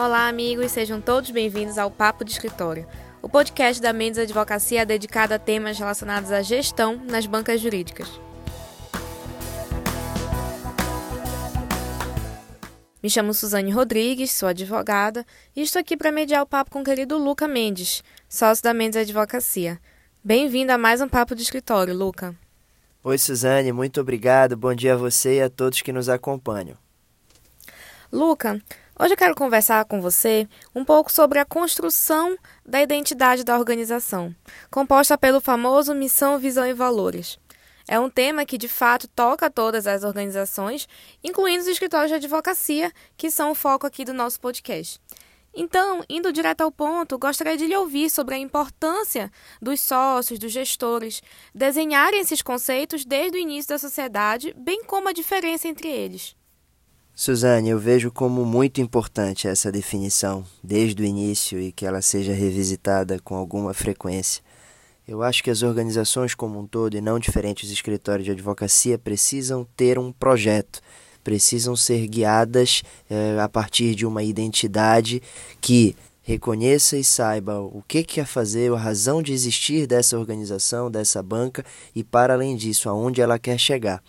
Olá, amigos, sejam todos bem-vindos ao Papo de Escritório, o podcast da Mendes Advocacia dedicado a temas relacionados à gestão nas bancas jurídicas. Me chamo Suzane Rodrigues, sou advogada e estou aqui para mediar o papo com o querido Luca Mendes, sócio da Mendes Advocacia. Bem-vindo a mais um Papo de Escritório, Luca. Oi, Suzane, muito obrigado. Bom dia a você e a todos que nos acompanham. Luca, Hoje eu quero conversar com você um pouco sobre a construção da identidade da organização, composta pelo famoso missão, visão e valores. É um tema que de fato toca todas as organizações, incluindo os escritórios de advocacia, que são o foco aqui do nosso podcast. Então, indo direto ao ponto, gostaria de lhe ouvir sobre a importância dos sócios, dos gestores, desenharem esses conceitos desde o início da sociedade, bem como a diferença entre eles. Suzane, eu vejo como muito importante essa definição desde o início e que ela seja revisitada com alguma frequência. Eu acho que as organizações como um todo, e não diferentes escritórios de advocacia, precisam ter um projeto, precisam ser guiadas eh, a partir de uma identidade que reconheça e saiba o que quer fazer, a razão de existir dessa organização, dessa banca e, para além disso, aonde ela quer chegar.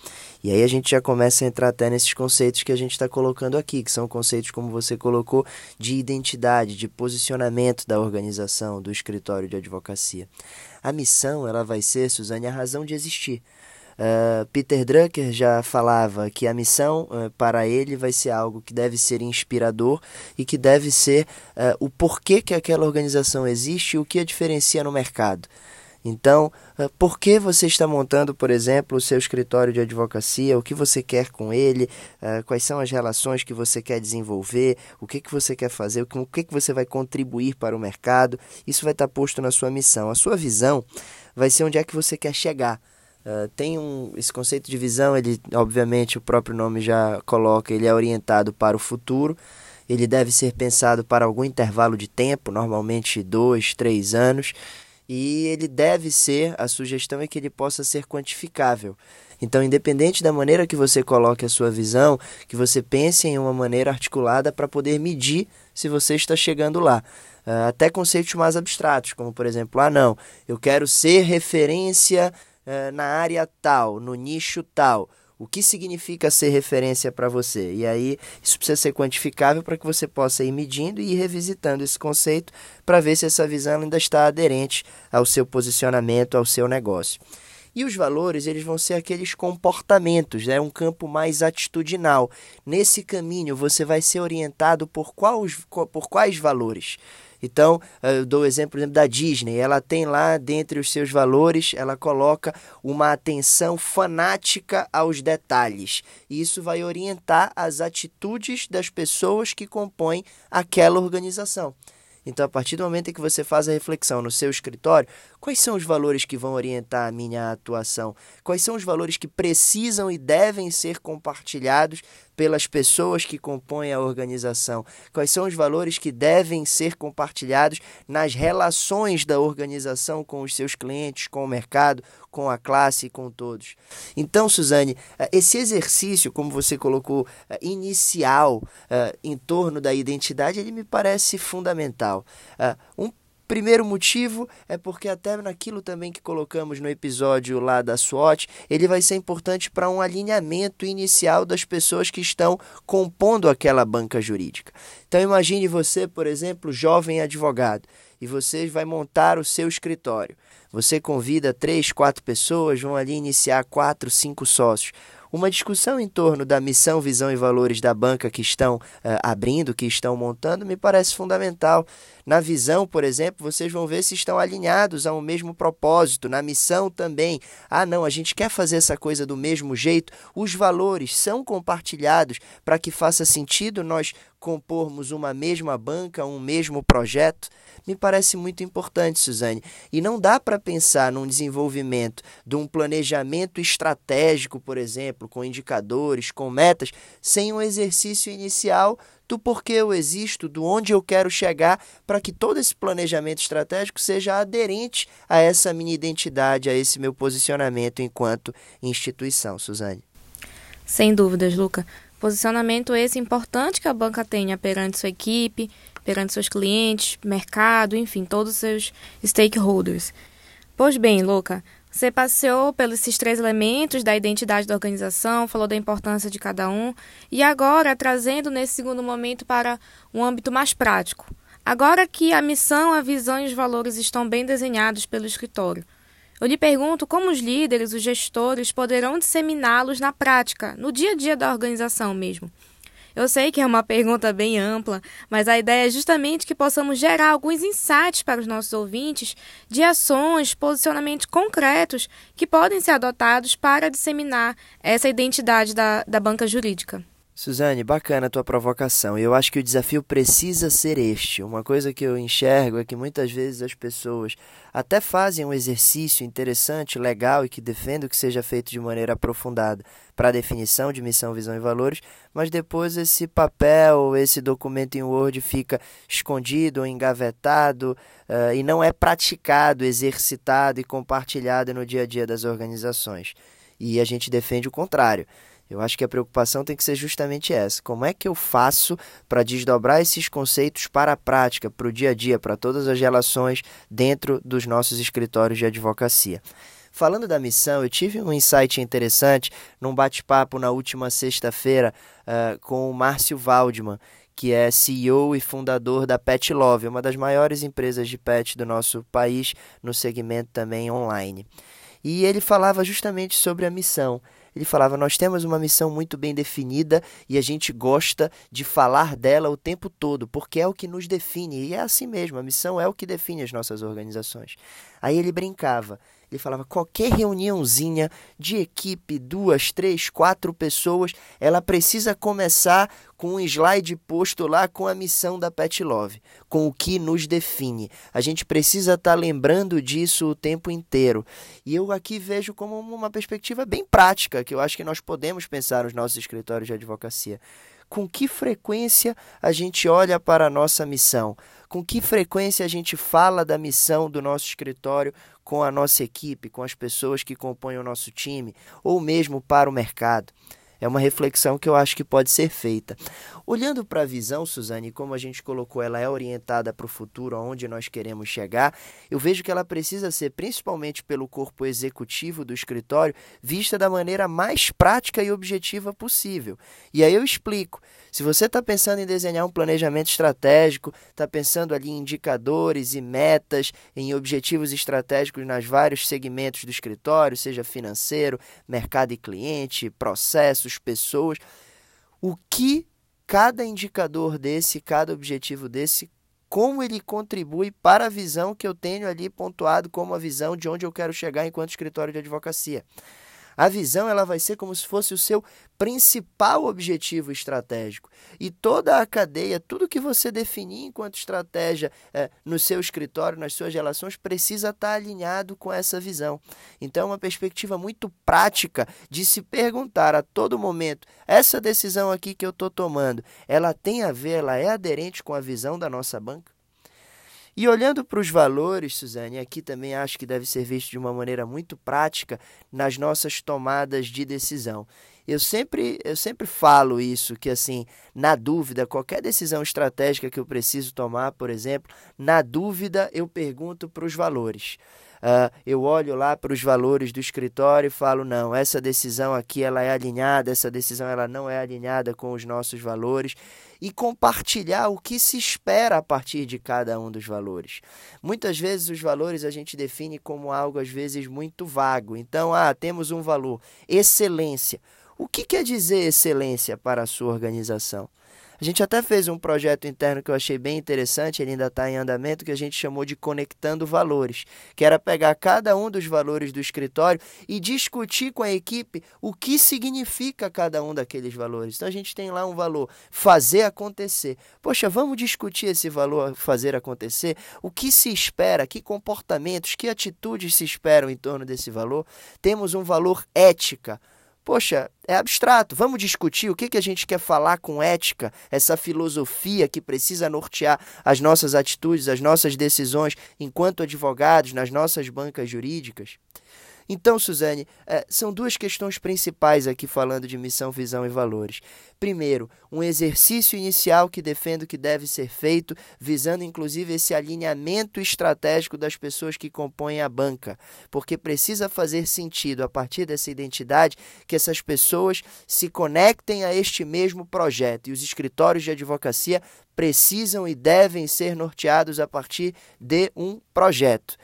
E aí a gente já começa a entrar até nesses conceitos que a gente está colocando aqui, que são conceitos, como você colocou, de identidade, de posicionamento da organização, do escritório de advocacia. A missão, ela vai ser, Suzane, a razão de existir. Uh, Peter Drucker já falava que a missão uh, para ele vai ser algo que deve ser inspirador e que deve ser uh, o porquê que aquela organização existe e o que a diferencia no mercado. Então, por que você está montando, por exemplo, o seu escritório de advocacia? O que você quer com ele? Quais são as relações que você quer desenvolver? O que, que você quer fazer? O que, que você vai contribuir para o mercado? Isso vai estar posto na sua missão. A sua visão vai ser onde é que você quer chegar. Uh, tem um, esse conceito de visão, ele obviamente o próprio nome já coloca, ele é orientado para o futuro, ele deve ser pensado para algum intervalo de tempo, normalmente dois, três anos, e ele deve ser, a sugestão é que ele possa ser quantificável. Então, independente da maneira que você coloque a sua visão, que você pense em uma maneira articulada para poder medir se você está chegando lá. Uh, até conceitos mais abstratos, como por exemplo, ah, não, eu quero ser referência eh, na área tal, no nicho tal. O que significa ser referência para você? E aí, isso precisa ser quantificável para que você possa ir medindo e ir revisitando esse conceito para ver se essa visão ainda está aderente ao seu posicionamento, ao seu negócio. E os valores, eles vão ser aqueles comportamentos, é né? um campo mais atitudinal. Nesse caminho, você vai ser orientado por, quais, por quais valores? Então, eu dou o exemplo, exemplo da Disney. Ela tem lá, dentre os seus valores, ela coloca uma atenção fanática aos detalhes. E isso vai orientar as atitudes das pessoas que compõem aquela organização. Então, a partir do momento em que você faz a reflexão no seu escritório, quais são os valores que vão orientar a minha atuação? Quais são os valores que precisam e devem ser compartilhados pelas pessoas que compõem a organização? Quais são os valores que devem ser compartilhados nas relações da organização com os seus clientes, com o mercado, com a classe e com todos? Então, Suzane, eh, esse exercício, como você colocou, eh, inicial eh, em torno da identidade, ele me parece fundamental. Um Primeiro motivo é porque até naquilo também que colocamos no episódio lá da SWOT, ele vai ser importante para um alinhamento inicial das pessoas que estão compondo aquela banca jurídica. Então imagine você, por exemplo, jovem advogado, e você vai montar o seu escritório. Você convida três, quatro pessoas, vão ali iniciar quatro, cinco sócios uma discussão em torno da missão, visão e valores da banca que estão uh, abrindo, que estão montando, me parece fundamental. Na visão, por exemplo, vocês vão ver se estão alinhados ao mesmo propósito. Na missão também. Ah, não, a gente quer fazer essa coisa do mesmo jeito. Os valores são compartilhados para que faça sentido nós compormos uma mesma banca, um mesmo projeto me parece muito importante, Suzane. E não dá para pensar num desenvolvimento de um planejamento estratégico, por exemplo, com indicadores, com metas, sem um exercício inicial do porquê eu existo, do onde eu quero chegar, para que todo esse planejamento estratégico seja aderente a essa minha identidade, a esse meu posicionamento enquanto instituição, Suzane. Sem dúvidas, Luca. Posicionamento esse importante que a banca tenha perante sua equipe, perante seus clientes, mercado, enfim, todos os seus stakeholders. Pois bem, Louca, você passeou pelos esses três elementos da identidade da organização, falou da importância de cada um, e agora trazendo nesse segundo momento para um âmbito mais prático. Agora que a missão, a visão e os valores estão bem desenhados pelo escritório, eu lhe pergunto como os líderes, os gestores poderão disseminá-los na prática, no dia a dia da organização mesmo. Eu sei que é uma pergunta bem ampla, mas a ideia é justamente que possamos gerar alguns insights para os nossos ouvintes de ações, posicionamentos concretos que podem ser adotados para disseminar essa identidade da, da banca jurídica. Suzane, bacana a tua provocação. Eu acho que o desafio precisa ser este. Uma coisa que eu enxergo é que muitas vezes as pessoas até fazem um exercício interessante, legal e que defendo que seja feito de maneira aprofundada para a definição de missão, visão e valores, mas depois esse papel, esse documento em Word fica escondido engavetado uh, e não é praticado, exercitado e compartilhado no dia a dia das organizações. E a gente defende o contrário. Eu acho que a preocupação tem que ser justamente essa. Como é que eu faço para desdobrar esses conceitos para a prática, para o dia a dia, para todas as relações dentro dos nossos escritórios de advocacia? Falando da missão, eu tive um insight interessante num bate-papo na última sexta-feira uh, com o Márcio Waldman, que é CEO e fundador da Pet Love, uma das maiores empresas de pet do nosso país, no segmento também online. E ele falava justamente sobre a missão. Ele falava: Nós temos uma missão muito bem definida e a gente gosta de falar dela o tempo todo, porque é o que nos define. E é assim mesmo: a missão é o que define as nossas organizações. Aí ele brincava ele falava: qualquer reuniãozinha de equipe, duas, três, quatro pessoas, ela precisa começar com um slide posto lá com a missão da Pet Love, com o que nos define. A gente precisa estar tá lembrando disso o tempo inteiro. E eu aqui vejo como uma perspectiva bem prática, que eu acho que nós podemos pensar nos nossos escritórios de advocacia com que frequência a gente olha para a nossa missão, com que frequência a gente fala da missão do nosso escritório com a nossa equipe, com as pessoas que compõem o nosso time, ou mesmo para o mercado. É uma reflexão que eu acho que pode ser feita. Olhando para a visão, Suzane, como a gente colocou, ela é orientada para o futuro, aonde nós queremos chegar, eu vejo que ela precisa ser, principalmente pelo corpo executivo do escritório, vista da maneira mais prática e objetiva possível. E aí eu explico. Se você está pensando em desenhar um planejamento estratégico, está pensando ali em indicadores e metas, em objetivos estratégicos nas vários segmentos do escritório, seja financeiro, mercado e cliente, processos, pessoas, o que cada indicador desse, cada objetivo desse, como ele contribui para a visão que eu tenho ali pontuado como a visão de onde eu quero chegar enquanto escritório de advocacia. A visão ela vai ser como se fosse o seu principal objetivo estratégico. E toda a cadeia, tudo que você definir enquanto estratégia é, no seu escritório, nas suas relações, precisa estar alinhado com essa visão. Então, é uma perspectiva muito prática de se perguntar a todo momento: essa decisão aqui que eu estou tomando, ela tem a ver, ela é aderente com a visão da nossa banca? E olhando para os valores, Suzane, aqui também acho que deve ser visto de uma maneira muito prática nas nossas tomadas de decisão. Eu sempre, eu sempre falo isso, que assim, na dúvida, qualquer decisão estratégica que eu preciso tomar, por exemplo, na dúvida eu pergunto para os valores. Uh, eu olho lá para os valores do escritório e falo não, essa decisão aqui ela é alinhada, essa decisão ela não é alinhada com os nossos valores e compartilhar o que se espera a partir de cada um dos valores. Muitas vezes os valores a gente define como algo às vezes muito vago. Então, ah, temos um valor excelência. O que quer dizer excelência para a sua organização? A gente até fez um projeto interno que eu achei bem interessante, ele ainda está em andamento, que a gente chamou de Conectando Valores, que era pegar cada um dos valores do escritório e discutir com a equipe o que significa cada um daqueles valores. Então a gente tem lá um valor, fazer acontecer. Poxa, vamos discutir esse valor, fazer acontecer? O que se espera? Que comportamentos, que atitudes se esperam em torno desse valor? Temos um valor ética Poxa, é abstrato. Vamos discutir o que, que a gente quer falar com ética, essa filosofia que precisa nortear as nossas atitudes, as nossas decisões enquanto advogados nas nossas bancas jurídicas. Então, Suzane, é, são duas questões principais aqui falando de missão, visão e valores. Primeiro, um exercício inicial que defendo que deve ser feito, visando inclusive esse alinhamento estratégico das pessoas que compõem a banca, porque precisa fazer sentido a partir dessa identidade que essas pessoas se conectem a este mesmo projeto e os escritórios de advocacia precisam e devem ser norteados a partir de um projeto.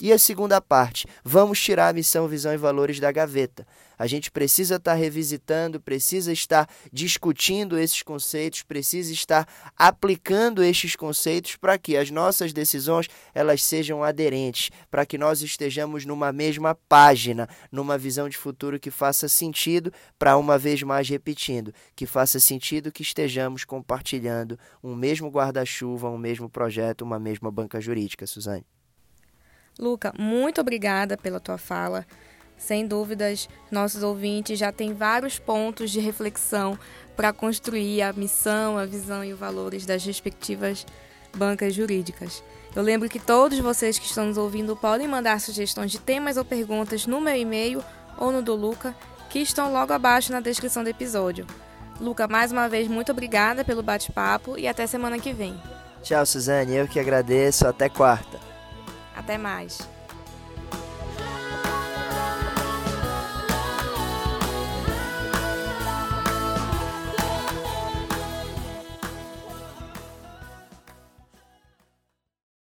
E a segunda parte, vamos tirar a missão, visão e valores da gaveta. A gente precisa estar revisitando, precisa estar discutindo esses conceitos, precisa estar aplicando estes conceitos para que as nossas decisões elas sejam aderentes, para que nós estejamos numa mesma página, numa visão de futuro que faça sentido, para uma vez mais repetindo, que faça sentido que estejamos compartilhando um mesmo guarda-chuva, um mesmo projeto, uma mesma banca jurídica, Suzane. Luca, muito obrigada pela tua fala. Sem dúvidas, nossos ouvintes já têm vários pontos de reflexão para construir a missão, a visão e os valores das respectivas bancas jurídicas. Eu lembro que todos vocês que estão nos ouvindo podem mandar sugestões de temas ou perguntas no meu e-mail ou no do Luca, que estão logo abaixo na descrição do episódio. Luca, mais uma vez, muito obrigada pelo bate-papo e até semana que vem. Tchau, Suzane. Eu que agradeço. Até quarta. Até mais.